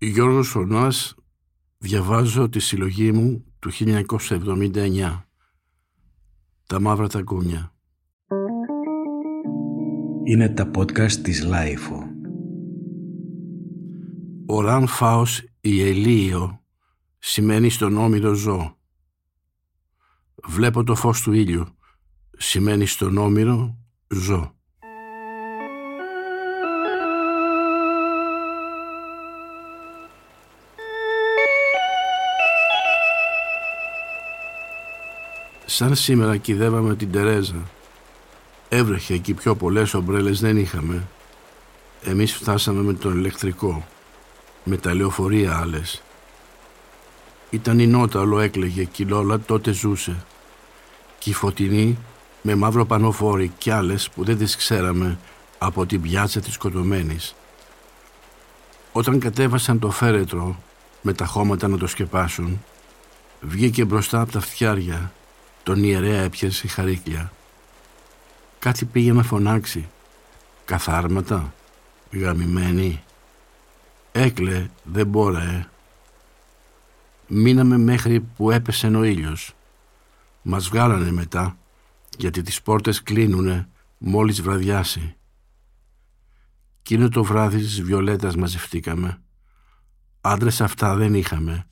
Γιώργος Χρονάς, διαβάζω τη συλλογή μου του 1979. Τα μαύρα τακούνια. Είναι τα podcast της LiFO. Οράν φάος ηελίοιο σημαίνει στον όμηρο ζω. Βλέπω το φως του ήλιου σημαίνει στον όμηρο ζω. Σαν σήμερα κυδεύαμε την Τερέζα. Έβρεχε εκεί πιο πολλές ομπρέλες δεν είχαμε. Εμείς φτάσαμε με τον ηλεκτρικό. Με τα λεωφορεία άλλες. Ήταν η νότα όλο έκλαιγε και η Λόλα τότε ζούσε. Και η φωτεινή με μαύρο πανοφόρι κι άλλες που δεν τις ξέραμε από την πιάτσα της σκοτωμένης. Όταν κατέβασαν το φέρετρο με τα χώματα να το σκεπάσουν, βγήκε μπροστά από τα φτιάρια τον ιερέα έπιασε η χαρίκλια. Κάτι πήγε να φωνάξει. Καθάρματα, γαμημένη. Έκλε, δεν μπόρεε. Μείναμε μέχρι που έπεσε ο ήλιος. Μας βγάλανε μετά, γιατί τις πόρτες κλείνουνε μόλις βραδιάσει. Κείνο το βράδυ της Βιολέτας μαζευτήκαμε. Άντρες αυτά δεν είχαμε.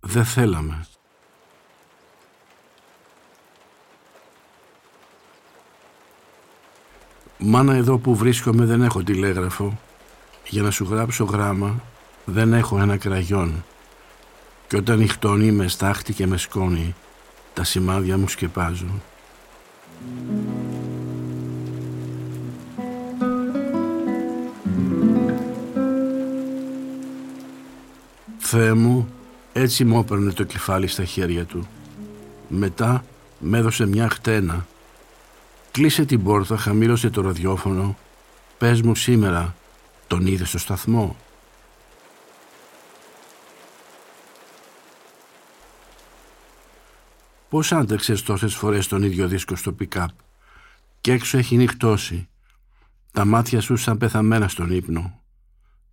Δεν θέλαμε. Μάνα εδώ που βρίσκομαι δεν έχω τηλέγραφο. Για να σου γράψω γράμμα δεν έχω ένα κραγιόν. Και όταν νυχτώνει με στάχτη και με σκόνη τα σημάδια μου σκεπάζουν. Θεέ μου, έτσι μου έπαιρνε το κεφάλι στα χέρια του. Μετά με έδωσε μια χτένα Κλείσε την πόρτα, χαμήλωσε το ραδιόφωνο. Πες μου σήμερα, τον είδες στο σταθμό; Πώς άντεξες τόσες φορές τον ίδιο δίσκο στο πικάπ και έξω έχει νυχτώσει. Τα μάτια σου σαν πεθαμένα στον ύπνο.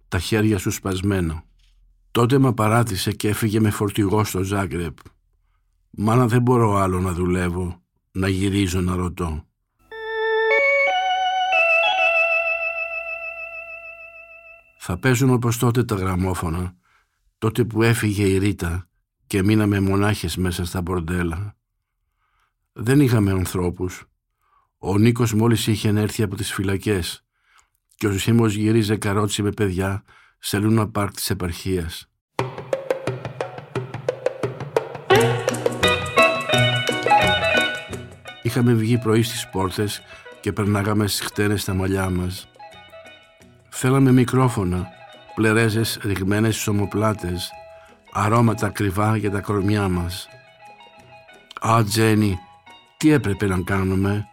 Τα χέρια σου σπασμένα. Τότε με παράτησε και έφυγε με φορτηγό στο Ζάγκρεπ. Μάνα δεν μπορώ άλλο να δουλεύω, να γυρίζω να ρωτώ. Θα παίζουν όπως τότε τα γραμμόφωνα, τότε που έφυγε η Ρίτα και μείναμε μονάχες μέσα στα μπορντέλα. Δεν είχαμε ανθρώπους. Ο Νίκος μόλις είχε έρθει από τις φυλακές και ο Σίμος γύριζε καρότσι με παιδιά σε Λούνα Πάρκ της επαρχίας. Είχαμε βγει πρωί στις πόρτες και περνάγαμε στις χτένες στα μαλλιά μας. Θέλαμε μικρόφωνα, πλερέζες ρηγμένες στις ομοπλάτες, αρώματα κρυβά για τα κορμιά μας. Α, Τζένι, τι έπρεπε να κάνουμε;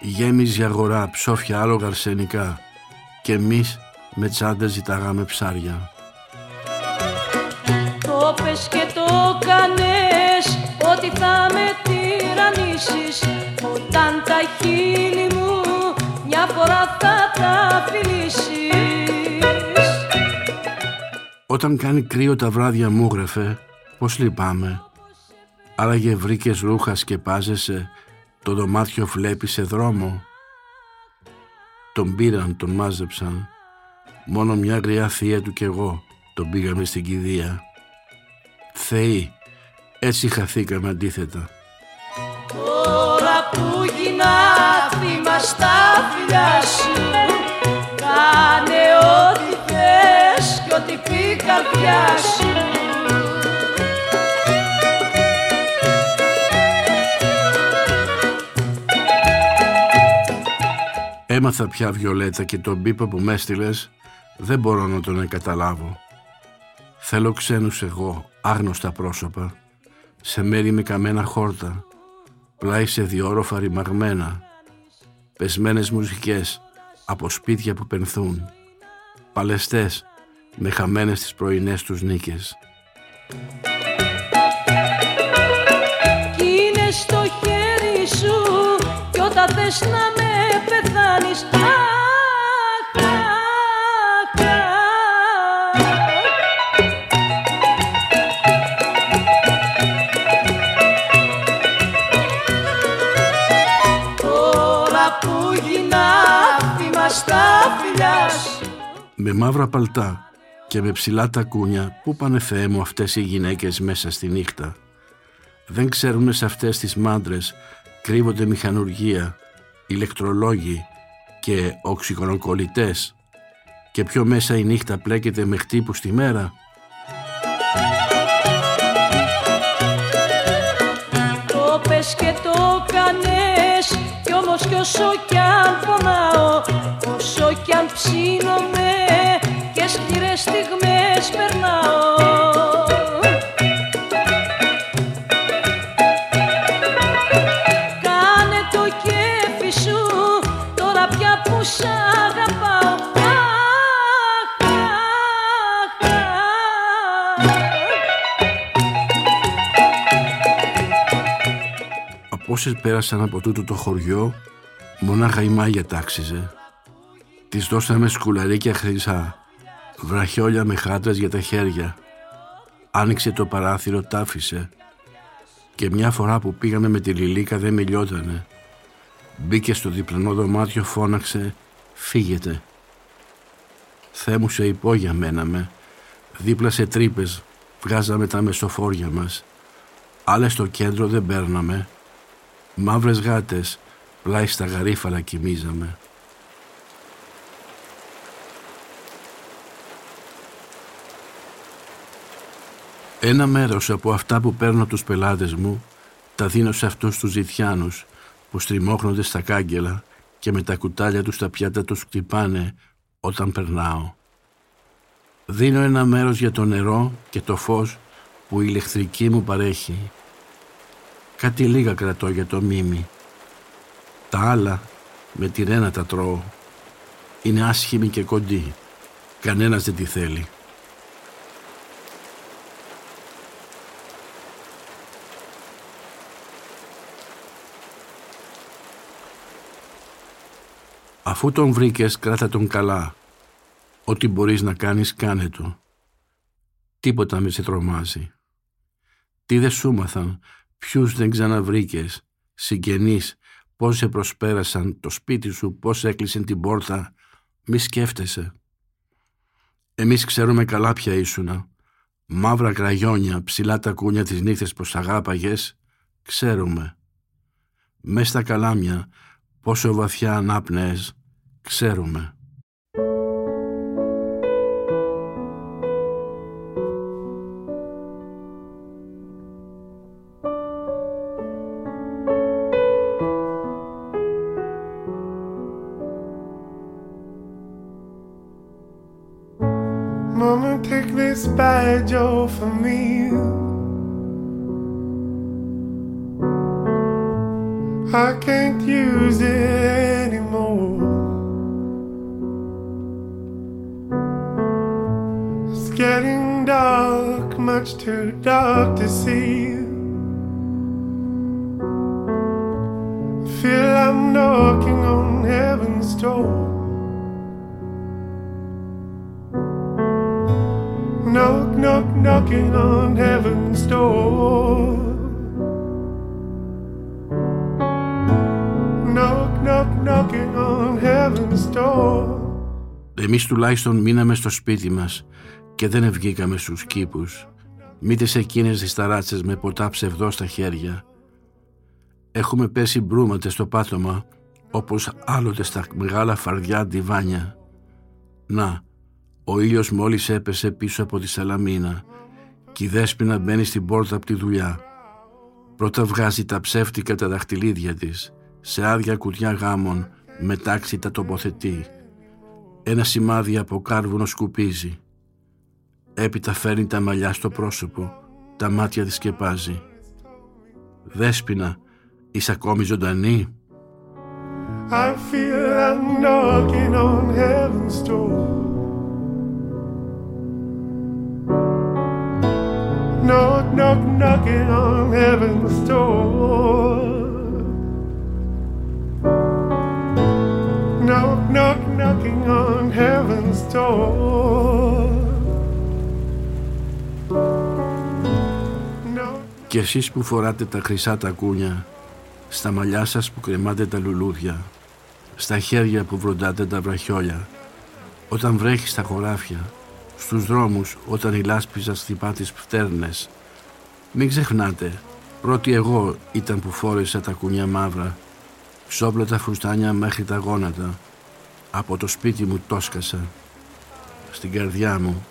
Γέμιζε αγορά, ψόφια άλογα αρσενικά και εμείς με τσάντες ζητάγαμε ψάρια. Το πες και το κάνες ότι θα με τυραννήσεις όταν τα χείλη μου μια φορά θα Όταν κάνει κρύο τα βράδια μου γρεφε, πώς λυπάμαι. Άραγε βρήκες ρούχα σκεπάζεσαι, το δωμάτιο βλέπεις σε δρόμο. Τον πήραν, τον μάζεψαν. Μόνο μια γριά θεία του κι εγώ τον πήγαμε στην κηδεία. Θεοί, έτσι χαθήκαμε αντίθετα. Τώρα που γίνα θύμα στα φιλιά σου Κάνε ό,τι θες κι ό,τι πει καρδιάς σου Έμαθα πια Βιολέτα και τον πίπα που με έστειλες δεν μπορώ να τον καταλάβω. Θέλω ξένους εγώ, άγνωστα πρόσωπα, σε μέρη με καμένα χόρτα, πλάι σε διόροφα ρημαγμένα, πεσμένες μουσικές από σπίτια που πενθούν, παλαιστές με χαμένες τις πρωινές τους νίκες. Κι είναι στο χέρι σου και όταν θες να με πεθάνεις Τώρα που γυρνά, στα φιλιά με μαύρα παλτά και με ψηλά τακούνια, πού πάνε Θεέ μου αυτές οι γυναίκες μέσα στη νύχτα; Δεν ξέρουνε σε αυτές τις μάντρες κρύβονται μηχανουργία, ηλεκτρολόγοι και οξυγονοκολλητές και πιο μέσα η νύχτα πλέκεται με χτύπους τη μέρα. Το πες και το κάνες κι όμως κι όσο κι αν πονάω όσο κι αν ψήνομαι και σκληρές στιγμές περνάω. Όσες πέρασαν από τούτο το χωριό, μονάχα η Μάγια τάξιζε. Της δώσαμε σκουλαρίκια χρυσά, βραχιόλια με χάτρες για τα χέρια. Άνοιξε το παράθυρο, τάφησε. Και μια φορά που πήγαμε με τη Λιλίκα δεν μιλιότανε. Μπήκε στο διπλανό δωμάτιο, φώναξε «Φύγετε». Θεέ μου σε υπόγεια μέναμε. Δίπλα σε τρύπες βγάζαμε τα μεσοφόρια μας. Άλλες στο κέντρο δεν παίρναμε. Μαύρες γάτες πλάι στα γαρίφαλα κοιμίζαμε. Ένα μέρος από αυτά που παίρνω τους πελάτες μου τα δίνω σε αυτούς τους ζητιάνους που στριμώχνονται στα κάγκελα και με τα κουτάλια τους τα πιάτα τους χτυπάνε όταν περνάω. Δίνω ένα μέρος για το νερό και το φως που η ηλεκτρική μου παρέχει Κάτι λίγα κρατώ για το μίμη. Τα άλλα με τη ρένα τα τρώω. Είναι άσχημη και κοντή. Κανένας δεν τη θέλει. Αφού τον βρήκες κράτα τον καλά. Ό,τι μπορείς να κάνεις κάνε το. Τίποτα με σε τρομάζει. Τι δεν σου μάθαν ποιους δεν ξαναβρήκες, συγγενείς, πώς σε προσπέρασαν το σπίτι σου, πώς έκλεισαν την πόρτα, μη σκέφτεσαι. Εμείς ξέρουμε καλά ποια ήσουνα. Μαύρα κραγιόνια, ψηλά τα κούνια της νύχτες πως αγάπαγες, ξέρουμε. Μες στα καλάμια, πόσο βαθιά ανάπνεες, ξέρουμε. Joe for me. I can't use it Too dark to see. feel I'm knocking on heaven's door. knock, knock, knocking on heaven's door. Knock, knock, knocking on heaven's door. Εμείς τουλάχιστον μείναμε στο σπίτι μας και δεν βγήκαμε στους κήπους. Μήτες σε εκείνες τις ταράτσες με ποτά ψευδό στα χέρια. Έχουμε πέσει μπρούματες στο πάτωμα όπως άλλοτε στα μεγάλα φαρδιά ντιβάνια. Να, ο ήλιος μόλις έπεσε πίσω από τη σαλαμίνα και η δέσποινα μπαίνει στην πόρτα από τη δουλειά. Πρώτα βγάζει τα ψεύτικα τα δαχτυλίδια της, σε άδεια κουτιά γάμων, μετάξι τα τοποθετεί. Ένα σημάδι από κάρβουνο σκουπίζει. Έπειτα φέρνει τα μαλλιά στο πρόσωπο, τα μάτια της σκεπάζει. Δέσποινα, είσαι ακόμη ζωντανή. I feel I'm knocking on heaven's door. knock, knock, knocking on heaven's door. Knock, knock, knocking on heaven's door. Και εσείς που φοράτε τα χρυσά τα κούνια, στα μαλλιά σας που κρεμάτε τα λουλούδια, στα χέρια που βροντάτε τα βραχιόλια, όταν βρέχεις στα χωράφια, στους δρόμους όταν η λάσπη χτυπά τις φτέρνες. Μην ξεχνάτε, πρώτη εγώ ήταν που φόρεσα τα κουνιά μαύρα, τα φουστάνια μέχρι τα γόνατα. Από το σπίτι μου τόσκασα. Στην καρδιά μου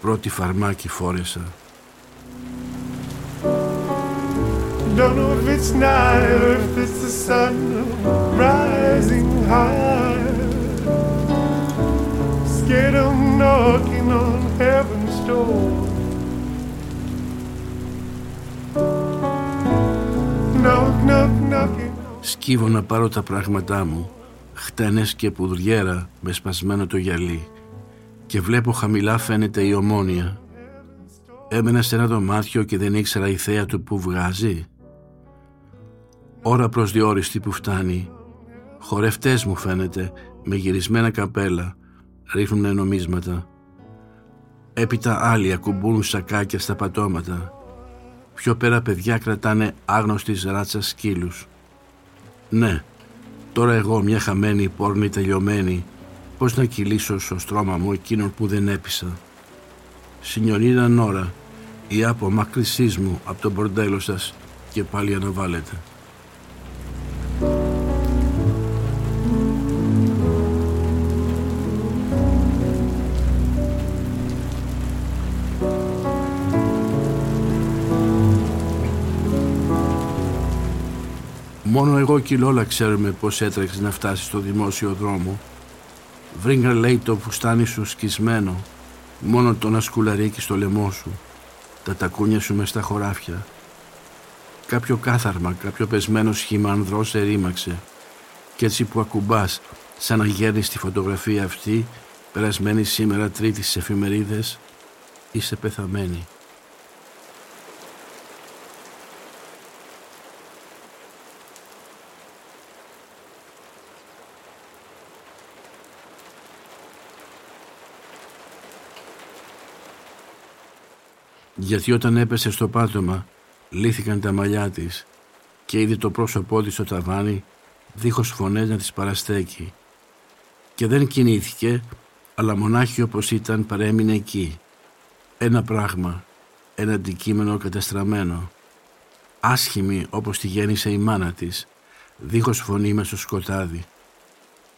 πρώτη φαρμάκι φόρεσα. Don't know if it's night or if it's the sun rising high. Scared of knocking on heaven's door. Knock, knock, knocking. Σκύβω να πάρω τα πράγματά μου, χτένες και πουδριέρα με σπασμένο το γυαλί και βλέπω χαμηλά φαίνεται η ομόνια. Έμενα σε ένα δωμάτιο και δεν ήξερα η θέα του που βγάζει. Ώρα προσδιοριστή που φτάνει. Χορευτές μου φαίνεται με γυρισμένα καπέλα ρίχνουν νομίσματα. Έπειτα άλλοι ακουμπούν σακάκια στα πατώματα. Πιο πέρα παιδιά κρατάνε άγνωστης ράτσας σκύλους. Ναι, τώρα εγώ μια χαμένη πόρνη τελειωμένη πώς να κυλήσω στο στρώμα μου εκείνον που δεν έπεισα. Συνιονίδαν ώρα η απομάκρυσή μου από το μπορντέλο σας και πάλι αναβάλλεται. Μόνο εγώ και η Λόλα ξέρουμε πώς έτρεξε να φτάσει στο δημόσιο δρόμο. Βρήκα λέει το φουστάνι σου σκισμένο, μόνο το να σκουλαρίκι στο λαιμό σου, τα τακούνια σου μες στα χωράφια. Κάποιο κάθαρμα, κάποιο πεσμένο σχήμα ανδρός ερήμαξε και έτσι που ακουμπάς σαν να γέρνεις τη φωτογραφία αυτή περασμένη σήμερα τρίτης στις εφημερίδες είσαι πεθαμένη. Γιατί όταν έπεσε στο πάτωμα λύθηκαν τα μαλλιά της και είδε το πρόσωπό της στο ταβάνι δίχως φωνές να της παραστέκει. Και δεν κινήθηκε αλλά μονάχη όπως ήταν παρέμεινε εκεί. Ένα πράγμα ένα αντικείμενο καταστραμμένο. Άσχημη όπως τη γέννησε η μάνα της δίχως φωνή μες στο σκοτάδι.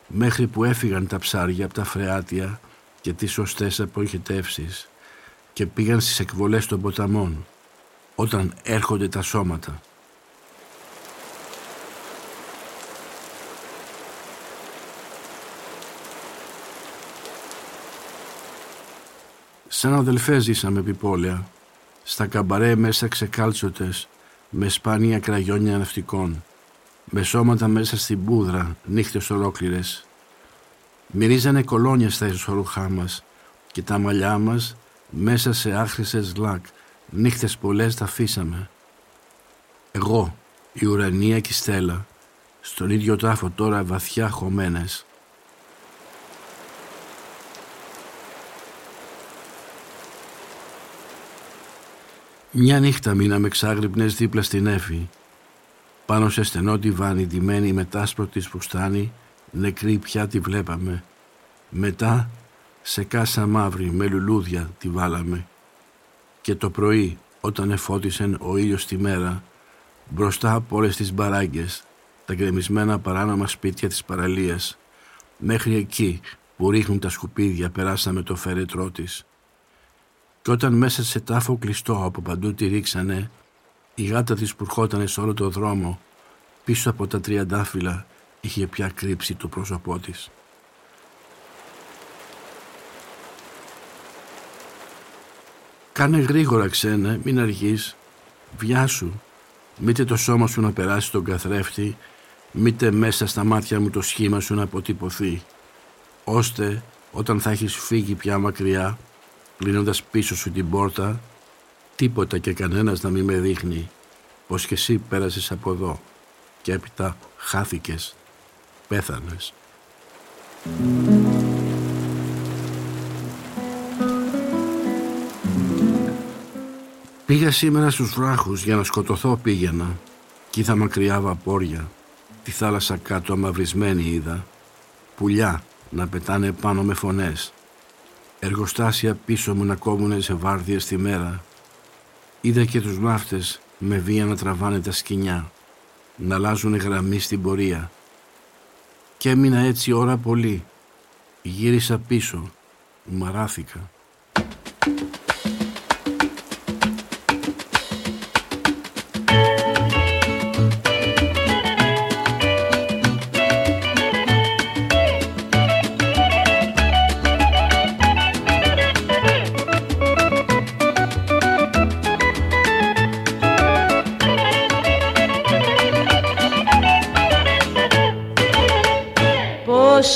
Μέχρι που έφυγαν τα ψάρια από τα φρεάτια και τις σωστές αποχετεύσεις και πήγαν στις εκβολές των ποταμών όταν έρχονται τα σώματα. Σαν αδελφές ζήσαμε επιπόλαια, στα καμπαρέ μέσα ξεκάλτσοτες, με σπάνια κραγιόνια ναυτικών, με σώματα μέσα στην πούδρα, νύχτες ολόκληρες. Μυρίζανε κολόνια στα ισορρουχά μας και τα μαλλιά μας μέσα σε άχρησες λακ, νύχτες πολλές τα αφήσαμε. Εγώ, η ουρανία και η στέλα, στον ίδιο τάφο τώρα βαθιά χωμένες. Μια νύχτα μείναμε ξάγρυπνες δίπλα στην Έφη. Πάνω σε στενό τιβάνι ντυμένη με τάσπρο της φουστάνη, νεκρή πια τη βλέπαμε. Μετά σε κάσα μαύρη με λουλούδια τη βάλαμε και το πρωί όταν εφώτισεν ο ήλιος τη μέρα μπροστά από όλες τις μπαράγκες τα γκρεμισμένα παράνομα σπίτια της παραλίας μέχρι εκεί που ρίχνουν τα σκουπίδια περάσαμε το φέρετρό της και όταν μέσα σε τάφο κλειστό από παντού τη ρίξανε η γάτα της που ερχότανε σε όλο το δρόμο πίσω από τα τριαντάφυλλα είχε πια κρύψει το πρόσωπό της. Κάνε γρήγορα ξένε, μην αργείς. Βιάσου. Μήτε το σώμα σου να περάσει τον καθρέφτη, μήτε μέσα στα μάτια μου το σχήμα σου να αποτυπωθεί. Ώστε όταν θα έχεις φύγει πια μακριά, κλείνοντας πίσω σου την πόρτα, τίποτα και κανένας να μην με δείχνει πως και εσύ πέρασες από εδώ και έπειτα χάθηκες, πέθανες. Πήγα σήμερα στους βράχους για να σκοτωθώ πήγαινα κι είδα μακριά βαπόρια. Τη θάλασσα κάτω αμαυρισμένη είδα. Πουλιά να πετάνε πάνω με φωνές. Εργοστάσια πίσω μου να κόβουνε σε βάρδιες τη μέρα. Είδα και τους ναύτες με βία να τραβάνε τα σκηνιά, να αλλάζουν γραμμή στην πορεία. Και έμεινα έτσι ώρα πολύ. Γύρισα πίσω, μαράθηκα.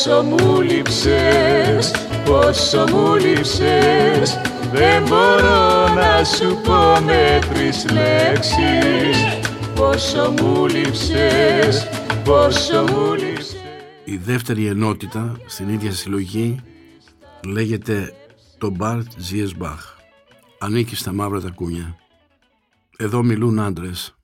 Πόσο μου λείψες, πόσο μου λείψες Δεν μπορώ να σου πω με τρεις λέξεις Πόσο μου λείψες, πόσο μου λείψες Η δεύτερη ενότητα στην ίδια συλλογή λέγεται το Μπαρτ Ζιεσμπαχ. Ανήκει στα μαύρα τα κούνια. Εδώ μιλούν άντρες.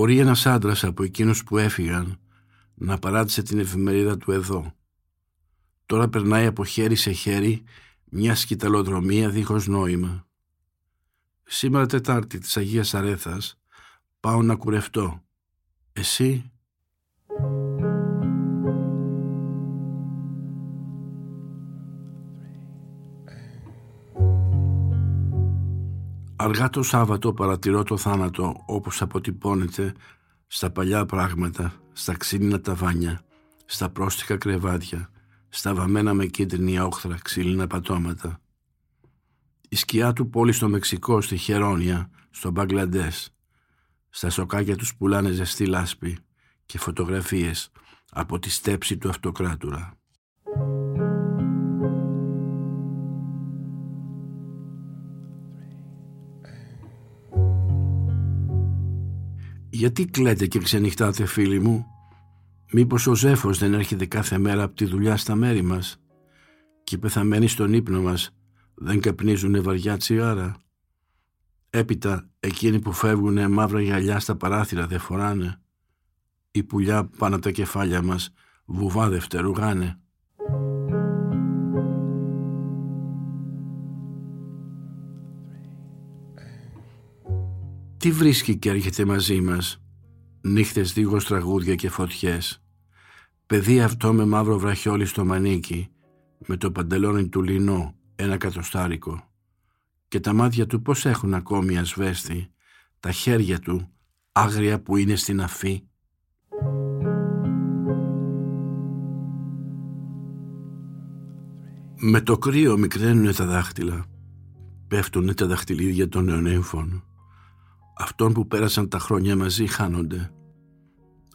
Μπορεί ένας άντρας από εκείνους που έφυγαν να παράτησε την εφημερίδα του εδώ. Τώρα περνάει από χέρι σε χέρι μια σκηταλοδρομία δίχως νόημα. Σήμερα Τετάρτη της Αγίας Αρέθας πάω να κουρευτώ. Εσύ Αργά το Σάββατο παρατηρώ το θάνατο όπως αποτυπώνεται στα παλιά πράγματα, στα ξύλινα ταβάνια, στα πρόστιχα κρεβάτια, στα βαμμένα με κίτρινη όχθρα ξύλινα πατώματα. Η σκιά του πόλη στο Μεξικό, στη Χερόνια, στο Μπαγκλαντές. Στα σοκάκια τους πουλάνε ζεστή λάσπη και φωτογραφίες από τη στέψη του αυτοκράτουρα. «Γιατί κλαίτε και ξενυχτάτε φίλοι μου» Μήπως ο Ζέφος δεν έρχεται κάθε μέρα από τη δουλειά στα μέρη μας και οι πεθαμένοι στον ύπνο μας δεν καπνίζουνε βαριά τσιγάρα. Έπειτα εκείνοι που φεύγουνε μαύρα γυαλιά στα παράθυρα δεν φοράνε. Οι πουλιά πάνω από τα κεφάλια μας βουβά δευτερουγάνε. Τι βρίσκει και έρχεται μαζί μας; Νύχτες δίγος τραγούδια και φωτιές. Παιδί αυτό με μαύρο βραχιόλι στο μανίκι, με το παντελόνι του λινό, ένα κατοστάρικο. Και τα μάτια του πώς έχουν ακόμη ασβέστη, τα χέρια του, άγρια που είναι στην αφή. Με το κρύο μικραίνουνε τα δάχτυλα. Πέφτουνε τα δαχτυλίδια των νεονέμφων. Αυτών που πέρασαν τα χρόνια μαζί χάνονται.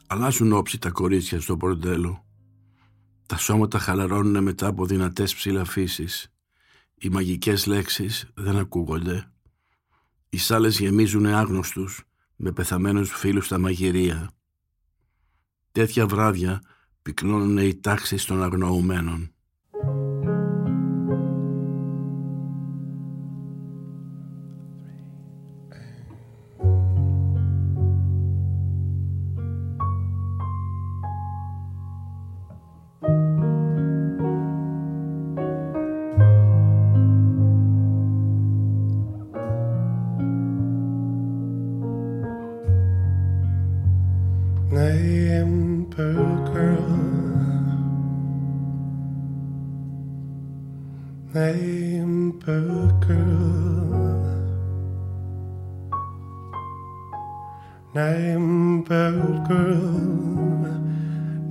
Αλλάζουν όψη τα κορίτσια στο πορντέλο. Τα σώματα χαλαρώνουν μετά από δυνατές ψηλαφίσεις. Οι μαγικές λέξεις δεν ακούγονται. Οι σάλες γεμίζουν άγνωστους με πεθαμένους φίλους στα μαγειρία. Τέτοια βράδια πυκνώνουν οι τάξεις των αγνοουμένων.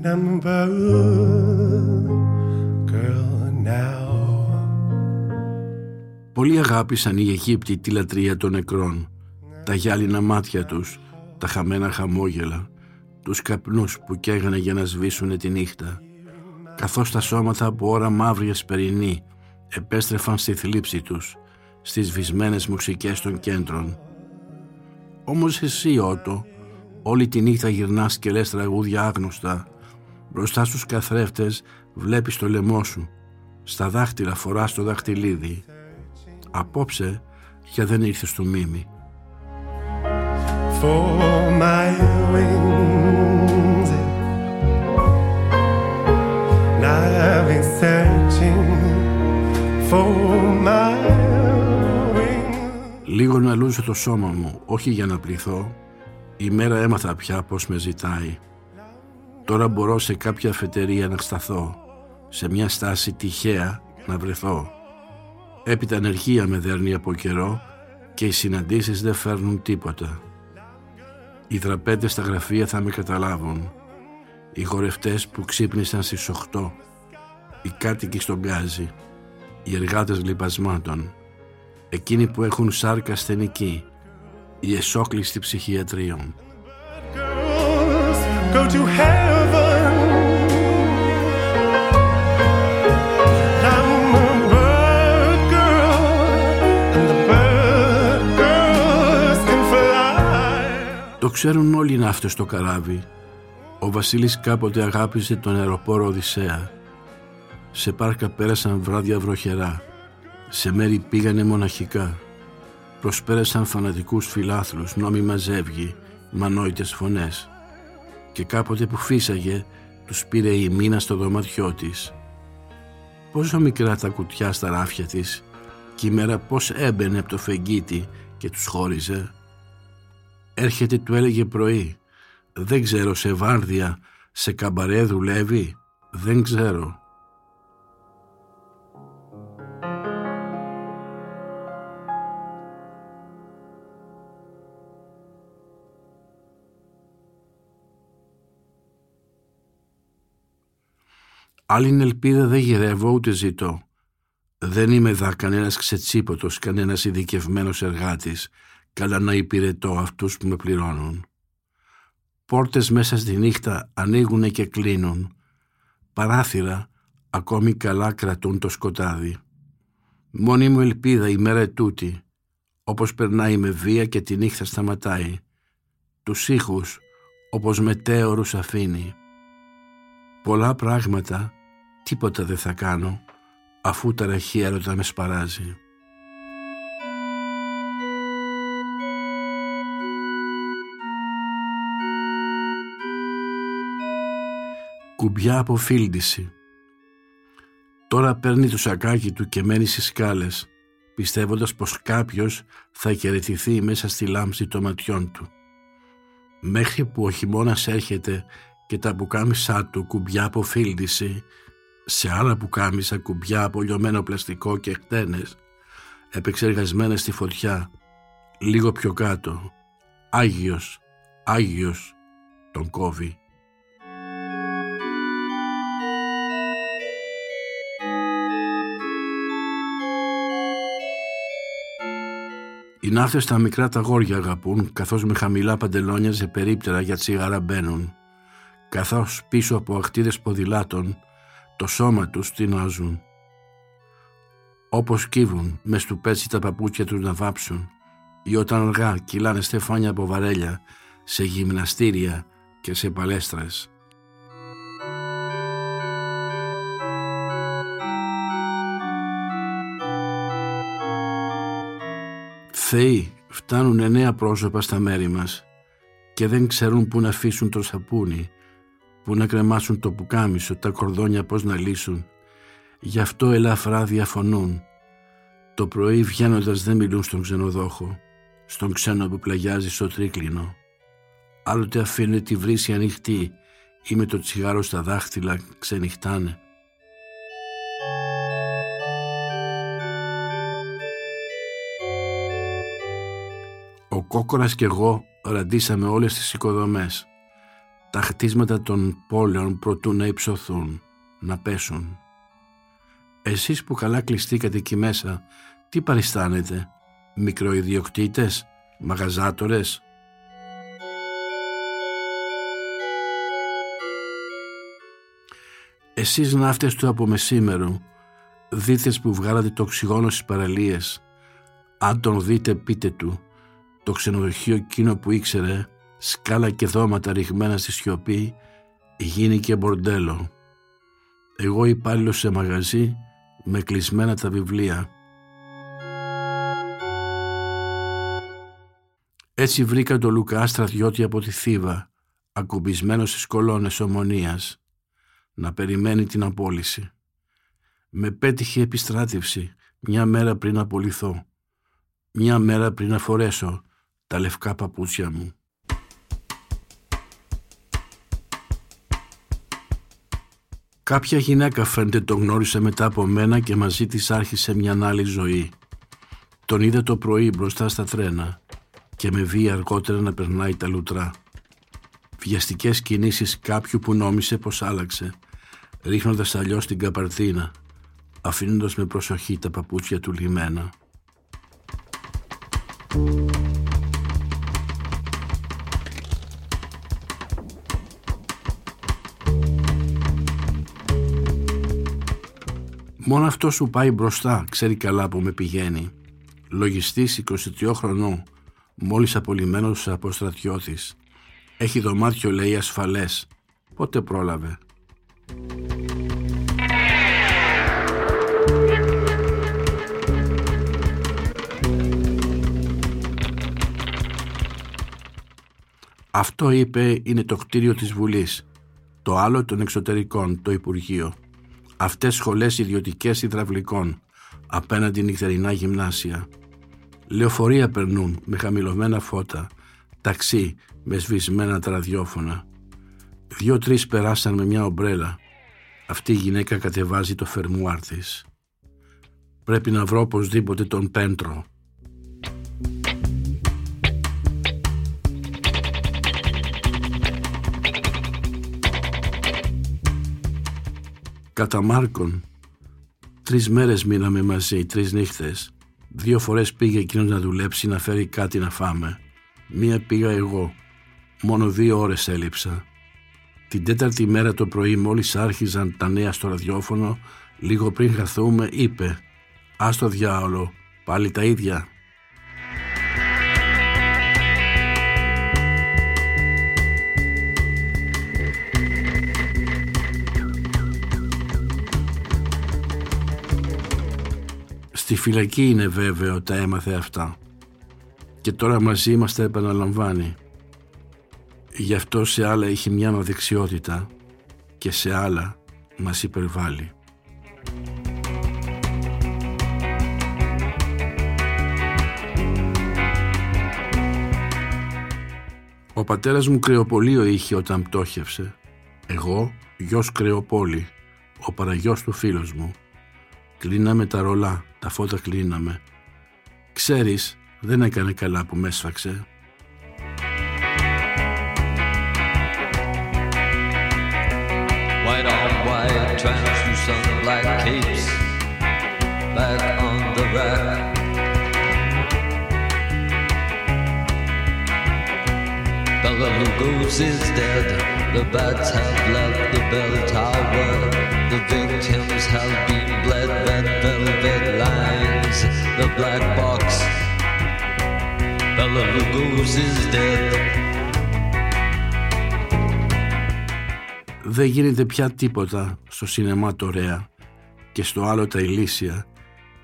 Name Pearl Girl now. Πολύ αγάπησαν οι Αιγύπτιοι τη λατρεία των νεκρών, τα γυάλινα μάτια τους, τα χαμένα χαμόγελα, τους καπνούς που καίγανε για να σβήσουν τη νύχτα, καθώς τα σώματα από ώρα μαύρης εσπερινή επέστρεφαν στη θλίψη τους, στις βυσμένες μουσικές των κέντρων. Όμως εσύ, Ότο, όλη τη νύχτα γυρνάς και λες τραγούδια άγνωστα, μπροστά στους καθρέφτες Βλέπεις το λαιμό σου. Στα δάχτυλα φοράς το δαχτυλίδι. Απόψε για δεν ήρθες στο μίμη. for my wings. And I've been searching for my wings. Λίγο να λούζω το σώμα μου, όχι για να πληθώ. Η μέρα έμαθα πια πως με ζητάει. Τώρα μπορώ σε κάποια αφετερία να σταθώ. Σε μια στάση τυχαία να βρεθώ. Έπειτα ανεργία με δέρνει από καιρό και οι συναντήσεις δεν φέρνουν τίποτα. Οι δραπέτες στα γραφεία θα με καταλάβουν. Οι χορευτές που ξύπνησαν στις 8. Οι κάτοικοι στον γκάζι. Οι εργάτες λιπασμάτων. Εκείνοι που έχουν σάρκα ασθενική. Οι εσόκλειστοι ψυχιατρίων. Girls go to heaven. Το ξέρουν όλοι να αυτό στο καράβι. Ο Βασίλης κάποτε αγάπησε τον αεροπόρο Οδυσσέα. Σε πάρκα πέρασαν βράδια βροχερά. Σε μέρη πήγανε μοναχικά. Προσπέρασαν φανατικούς φιλάθλους, νόμιμα ζεύγη, μανόητες φωνές. Και κάποτε που φύσαγε, τους πήρε η μήνα στο δωμάτιό της. Πόσο μικρά τα κουτιά στα ράφια της και η μέρα πώς έμπαινε από το φεγγίτι και τους χώριζε. Έρχεται του έλεγε πρωί. Δεν ξέρω σε βάρδια, σε καμπαρέ δουλεύει. Δεν ξέρω. Άλλη ελπίδα δεν γυρεύω ούτε ζητώ. Δεν είμαι δα κανένας ξετσίποτος, κανένας ειδικευμένος εργάτης, καλά να υπηρετώ αυτούς που με πληρώνουν. Πόρτες μέσα στη νύχτα ανοίγουνε και κλείνουν. Παράθυρα ακόμη καλά κρατούν το σκοτάδι. Μόνη μου ελπίδα η μέρα ετούτη, όπως περνάει με βία και τη νύχτα σταματάει. Τους ήχους όπως μετέωρους αφήνει. Πολλά πράγματα τίποτα δεν θα κάνω αφού τα ραχή έρωτα με σπαράζει. Κουμπιά από φίλντιση. Τώρα παίρνει το σακάκι του και μένει στις σκάλες, πιστεύοντας πως κάποιος θα χαιρετηθεί μέσα στη λάμψη των ματιών του. Μέχρι που ο χειμώνας έρχεται και τα πουκάμισά του κουμπιά από φίλτιση, σε άλλα πουκάμισα κουμπιά από λιωμένο πλαστικό και χτένες, επεξεργασμένες στη φωτιά, λίγο πιο κάτω. Άγιος, Άγιος, τον κόβει. Οι ναύτες στα μικρά τα γόρια αγαπούν, καθώς με χαμηλά παντελόνια σε περίπτερα για τσιγάρα μπαίνουν. Καθώς πίσω από αχτίδες ποδηλάτων, το σώμα τους τεινάζουν. Όπως κύβουν μες στου πέτσι τα παπούτσια τους να βάψουν ή όταν αργά κυλάνε στεφάνια από βαρέλια σε γυμναστήρια και σε παλέστρες. Θεοί φτάνουν εννέα πρόσωπα στα μέρη μας και δεν ξέρουν πού να αφήσουν το σαπούνι, πού να κρεμάσουν το πουκάμισο, τα κορδόνια πώς να λύσουν. Γι' αυτό ελαφρά διαφωνούν. Το πρωί βγαίνοντας δεν μιλούν στον ξενοδόχο, στον ξένο που πλαγιάζει στο τρίκλινο. Άλλοτε αφήνουν τη βρύση ανοιχτή ή με το τσιγάρο στα δάχτυλα ξενυχτάνε. Ο Κόκορας και εγώ ραντίσαμε όλες τις οικοδομές. Τα χτίσματα των πόλεων προτού να υψωθούν, να πέσουν. Εσείς που καλά κλειστήκατε εκεί μέσα, τι παριστάνετε, μικροϊδιοκτήτες, μαγαζάτορες; Εσείς ναύτες του από μεσήμερου, δίτες που βγάλατε το οξυγόνο στις παραλίες, αν τον δείτε πείτε του, το ξενοδοχείο εκείνο που ήξερε, σκάλα και δώματα ρηγμένα στη σιωπή, γίνει και μπορντέλο. Εγώ υπάλληλος σε μαγαζί με κλεισμένα τα βιβλία. Έτσι βρήκα τον Λουκά στρατιώτη από τη Θήβα, ακουμπισμένος στις κολόνες ομονίας, να περιμένει την απόλυση. Με πέτυχε επιστράτευση μια μέρα πριν απολυθώ, μια μέρα πριν να φορέσω τα λευκά παπούτσια μου. Κάποια γυναίκα φαίνεται τον γνώρισε μετά από μένα και μαζί της άρχισε μια άλλη ζωή. Τον είδε το πρωί μπροστά στα τρένα και με βία αργότερα να περνάει τα λουτρά. Βιαστικές κινήσεις κάποιου που νόμισε πως άλλαξε, ρίχνοντας αλλιώς την καπαρτίνα, αφήνοντας με προσοχή τα παπούτσια του λιμένα. Μόνο αυτό σου πάει μπροστά, ξέρει καλά που με πηγαίνει. Λογιστής 22 χρονών, μόλις απολυμμένος από στρατιώτης. Έχει δωμάτιο λέει ασφαλές. Πότε πρόλαβε. Αυτό είπε είναι το κτίριο της Βουλής. Το άλλο των εξωτερικών, το Υπουργείο. Αυτές σχολές ιδιωτικές υδραυλικών, απέναντι νυχτερινά γυμνάσια. Λεωφορεία περνούν με χαμηλωμένα φώτα, ταξί με σβησμένα τα ραδιόφωνα. Δυο-τρεις περάσαν με μια ομπρέλα. Αυτή η γυναίκα κατεβάζει το φερμουάρ της. Πρέπει να βρω οπωσδήποτε τον Πέντρο. Κατά Μάρκον, τρεις μέρες μείναμε μαζί, τρεις νύχτες. Δύο φορές πήγε εκείνος να δουλέψει να φέρει κάτι να φάμε. Μία πήγα εγώ. Μόνο δύο ώρες έλειψα. Την τέταρτη μέρα το πρωί μόλις άρχιζαν τα νέα στο ραδιόφωνο, λίγο πριν χαθούμε είπε «Ας το διάολο, πάλι τα ίδια». Στη φυλακή είναι βέβαιο τα έμαθε αυτά. Και τώρα μαζί είμαστε επαναλαμβάνει. Γι' αυτό σε άλλα έχει μια αναδεξιότητα και σε άλλα μας υπερβάλλει. Ο πατέρας μου κρεοπολείο είχε όταν πτώχευσε. Εγώ γιος κρεοπόλη, ο παραγιός του φίλος μου. Κλείναμε τα ρολά, τα φώτα κλείναμε. Ξέρεις, δεν έκανε καλά που με έσφαξε. White on white, translucent black capes back on the rack. Bella Lugos is dead. The bats have left the bell tower. The victims have been bled. Red velvet lines. The black box. Bella Lugos is dead. Δεν γίνεται πια τίποτα στο σινεμά το Ρέα και στο άλλο τα ηλίσια.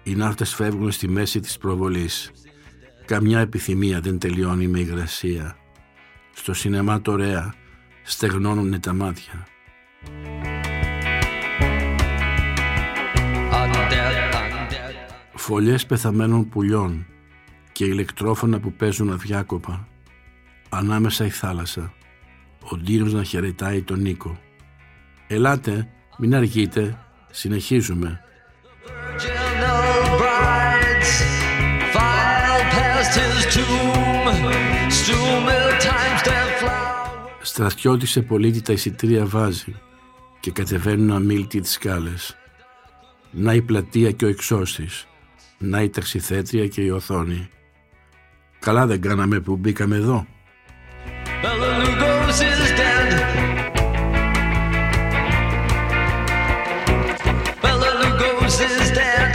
Οι ναύτες φεύγουν στη μέση της προβολής. Καμιά επιθυμία δεν τελειώνει με υγρασία. Στο σινεμά το Ρέα στεγνώνουν τα μάτια. Φωλιές πεθαμένων πουλιών και ηλεκτρόφωνα που παίζουν αδιάκοπα. Ανάμεσα η θάλασσα. Ο Ντύρος να χαιρετάει τον Νίκο. Ελάτε, μην αργείτε, συνεχίζουμε. Virginal brides file past his tomb, strewn with time's dead flowers. Στρατιώτη σε πολίτη τα εισιτήρια βάζει και κατεβαίνουν αμήλυτοι τις σκάλες. Να η πλατεία και ο εξώστης. Να η ταξιθέτρια και η οθόνη. Καλά δεν κάναμε που μπήκαμε εδώ. Bella Lugos is dead. Bella Lugos is dead.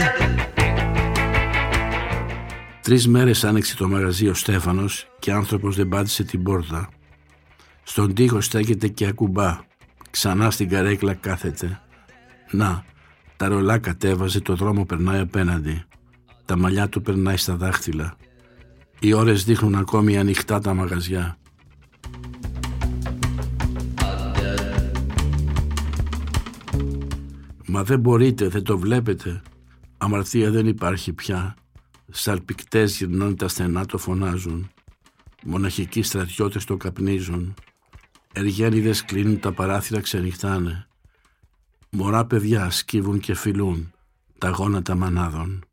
Τρεις μέρες άνοιξε το μαγαζί ο Στέφανος και άνθρωπος δεν πάτησε την πόρτα. Στον τοίχο στέκεται και ακουμπά. Ξανά στην καρέκλα κάθεται. Να, τα ρολά κατέβαζε, το δρόμο περνάει απέναντι. Τα μαλλιά του περνάει στα δάχτυλα. Οι ώρες δείχνουν ακόμη ανοιχτά τα μαγαζιά. Μα δεν μπορείτε, δεν το βλέπετε. Αμαρτία δεν υπάρχει πια. Σαλπικτές γυρνάνε τα στενά το φωνάζουν. Μοναχικοί στρατιώτες το καπνίζουν. Εργένιδες κλείνουν τα παράθυρα ξενυχτάνε. Μωρά παιδιά σκύβουν και φιλούν τα γόνατα μανάδων.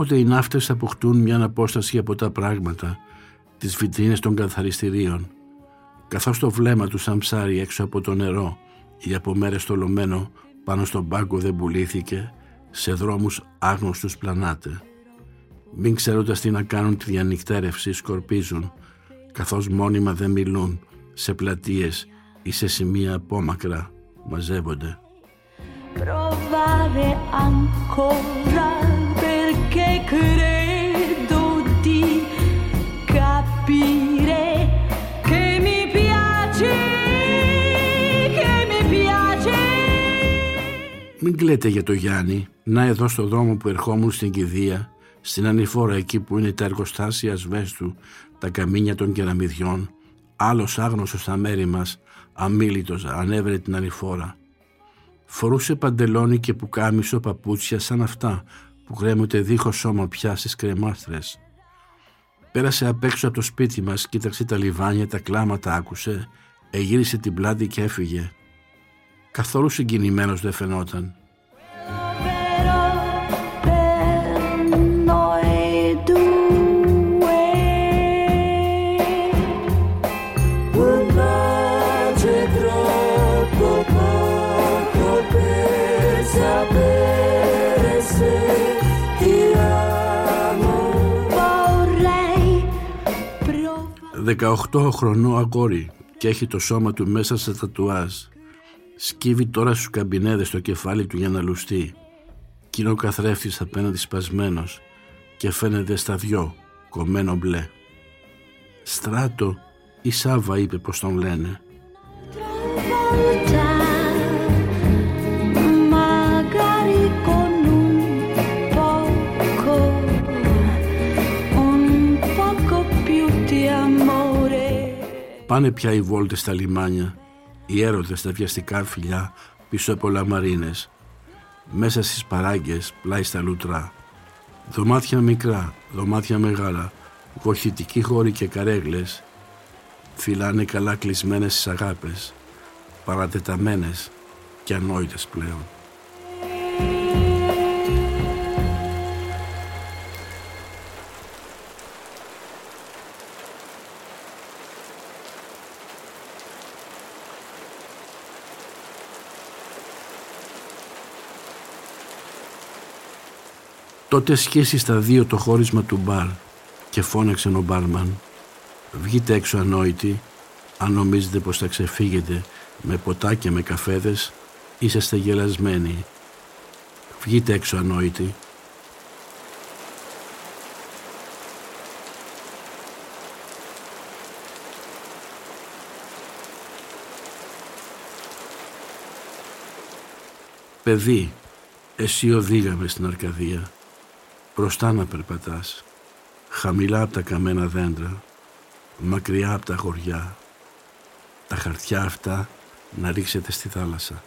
Κάποτε οι ναύτες αποκτούν μια απόσταση από τα πράγματα, τις βιτρίνες των καθαριστηρίων. Καθώς το βλέμμα τους σαν ψάρι έξω από το νερό ή από μέρες τολωμένο πάνω στον πάγκο δεν πουλήθηκε, σε δρόμους άγνωστους πλανάτε. Μην ξέροντας τι να κάνουν τη διανυκτέρευση σκορπίζουν, καθώς μόνιμα δεν μιλούν, σε πλατείες ή σε σημεία απόμακρα μαζεύονται. provare ancora perché credo di capire che mi piaci, che mi piaci. Μην κλαίτε για το Γιάννη, να εδώ στο δρόμο που ερχόμουν στην κηδεία, στην ανηφόρα εκεί που είναι τα εργοστάσια ασβέστου, τα καμίνια των κεραμιδιών, άλλος άγνωστος στα μέρη μας, αμήλυτος, ανέβρε την ανηφόρα. Φορούσε παντελόνι και πουκάμισο παπούτσια σαν αυτά που κρέμονται δίχως σώμα πια στις κρεμάστρες. Πέρασε απ' έξω από το σπίτι μας, κοίταξε τα λιβάνια, τα κλάματα άκουσε, εγύρισε την πλάτη και έφυγε. Καθόλου συγκινημένος δεν φαινόταν. 18χρονό αγόρι και έχει το σώμα του μέσα σε τατουάζ. Σκύβει τώρα στους καμπινέδες το κεφάλι του για να λουστεί. Κι είναι απέναντι σπασμένος και φαίνεται στα δυο, κομμένο μπλε. «Στράτο» ή «Σάβα» είπε πως τον λένε. Πάνε πια οι βόλτες στα λιμάνια, οι έρωτες στα βιαστικά φιλιά πίσω από λαμαρίνες, μέσα στις παράγκες, πλάι στα λουτρά. Δωμάτια μικρά, δωμάτια μεγάλα, βοηθητικοί χώροι και καρέγλες, φυλάνε καλά κλεισμένες στις αγάπες, παρατεταμένες και ανόητες πλέον. Τότε σχέσει στα δύο το χώρισμα του μπαρ και φώναξε ο μπάρμαν. Βγείτε έξω ανόητοι, αν νομίζετε πως θα ξεφύγετε με ποτά και με καφέδες, είσαστε γελασμένοι. Βγείτε έξω ανόητοι. Παιδί, εσύ οδήγαμε στην Αρκαδία. Μπροστά να περπατάς, χαμηλά από τα καμένα δέντρα, μακριά από τα χωριά. Τα χαρτιά αυτά να ρίξετε στη θάλασσα.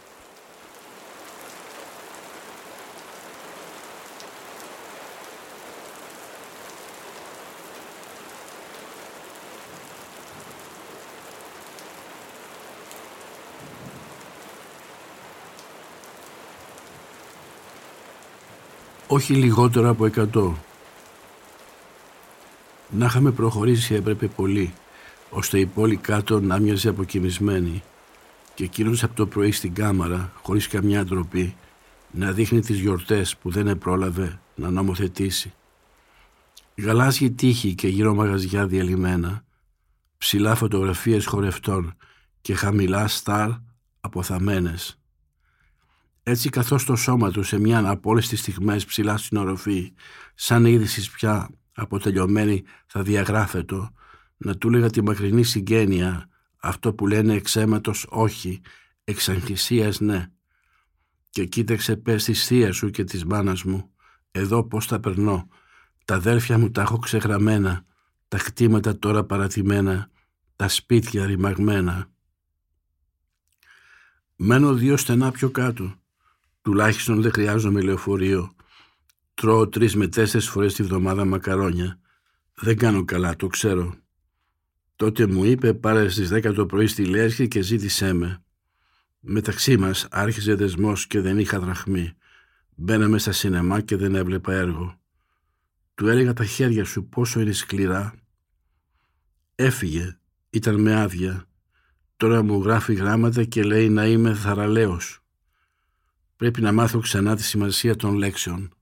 Όχι λιγότερο από εκατό. Να είχαμε προχωρήσει έπρεπε πολύ, ώστε η πόλη κάτω να μοιάζει αποκοιμισμένη και εκείνος από το πρωί στην κάμαρα, χωρίς καμιά ντροπή, να δείχνει τις γιορτές που δεν επρόλαβε να νομοθετήσει. Γαλάζιοι τείχοι και γύρω μαγαζιά διαλυμένα, ψηλά φωτογραφίες χορευτών και χαμηλά στάρ αποθαμένες. Έτσι καθώς το σώμα του σε μια από όλες τις στιγμές ψηλά στην οροφή, σαν είδηση πια αποτελειωμένη θα διαγράφετο, να του έλεγα τη μακρινή συγγένεια, αυτό που λένε εξαίματος όχι, εξαγχυσίας ναι. Και κοίταξε πες της θεία σου και της μάνας μου, εδώ πώς τα περνώ, τα αδέρφια μου τα έχω ξεγραμμένα, τα κτήματα τώρα παρατημένα, τα σπίτια ρημαγμένα. Μένω δύο στενά πιο κάτω. Τουλάχιστον δεν χρειάζομαι λεωφορείο. Τρώω τρεις με τέσσερις φορές τη βδομάδα μακαρόνια. Δεν κάνω καλά, το ξέρω. Τότε μου είπε πάρε στις 10 το πρωί στη Λέρχη και ζήτησέ με. Μεταξύ μας άρχιζε δεσμός και δεν είχα δραχμή. Μπαίναμε στα σινεμά και δεν έβλεπα έργο. Του έλεγα τα χέρια σου πόσο είναι σκληρά. Έφυγε, ήταν με άδεια. Τώρα μου γράφει γράμματα και λέει να είμαι θαραλέος. Πρέπει να μάθω ξανά τη σημασία των λέξεων.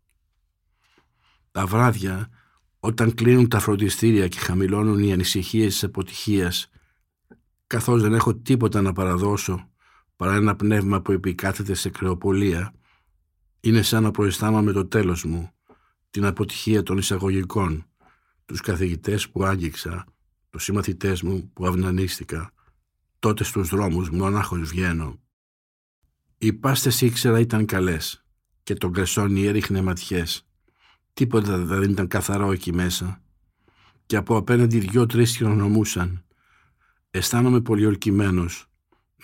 Τα βράδια, όταν κλείνουν τα φροντιστήρια και χαμηλώνουν οι ανησυχίες της αποτυχίας, καθώς δεν έχω τίποτα να παραδώσω παρά ένα πνεύμα που επικάθεται σε κρεοπολία, είναι σαν να προαισθάνομαι το τέλος μου, την αποτυχία των εισαγωγικών, τους καθηγητές που άγγιξα, τους συμμαθητές μου που αυνανίστηκα, τότε στους δρόμους μονάχος βγαίνω. Οι πάστες ήξερα ήταν καλές και τον κρεσόνι έριχνε ματιές. Τίποτα δεν ήταν καθαρό εκεί μέσα. Και από απέναντι δυο-τρεις χειρονομούσαν. Αισθάνομαι πολιορκημένος,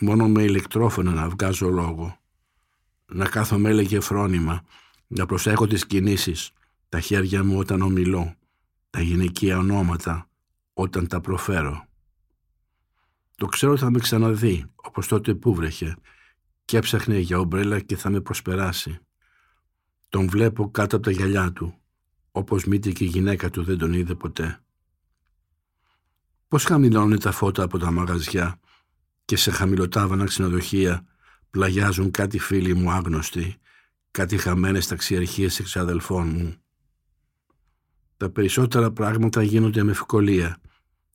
μόνο με ηλεκτρόφωνα να βγάζω λόγο. Να κάθομαι έλεγε φρόνημα, να προσέχω τις κινήσεις, τα χέρια μου όταν ομιλώ, τα γυναικεία ονόματα όταν τα προφέρω. Το ξέρω θα με ξαναδεί, όπως τότε που βρέχε, και έψαχνε για ομπρέλα και θα με προσπεράσει. Τον βλέπω κάτω από τα γυαλιά του, όπως μήτε και η γυναίκα του δεν τον είδε ποτέ. Πώς χαμηλώνουν τα φώτα από τα μαγαζιά και σε χαμηλοτάβανα ξενοδοχεία πλαγιάζουν κάτι φίλοι μου άγνωστοι, κάτι χαμένες ταξιαρχίες εξαδελφών μου. Τα περισσότερα πράγματα γίνονται με ευκολία,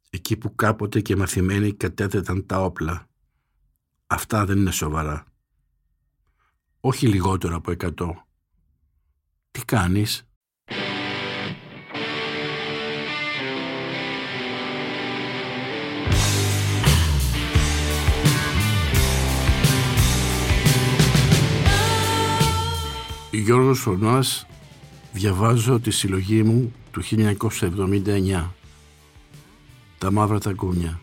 εκεί που κάποτε και μαθημένοι κατέθεταν τα όπλα. Αυτά δεν είναι σοβαρά. Όχι λιγότερο από εκατό. Τι κάνεις; Γιώργος Φωνάς διαβάζω τη συλλογή μου του 1979 «Τα μαύρα τακούνια».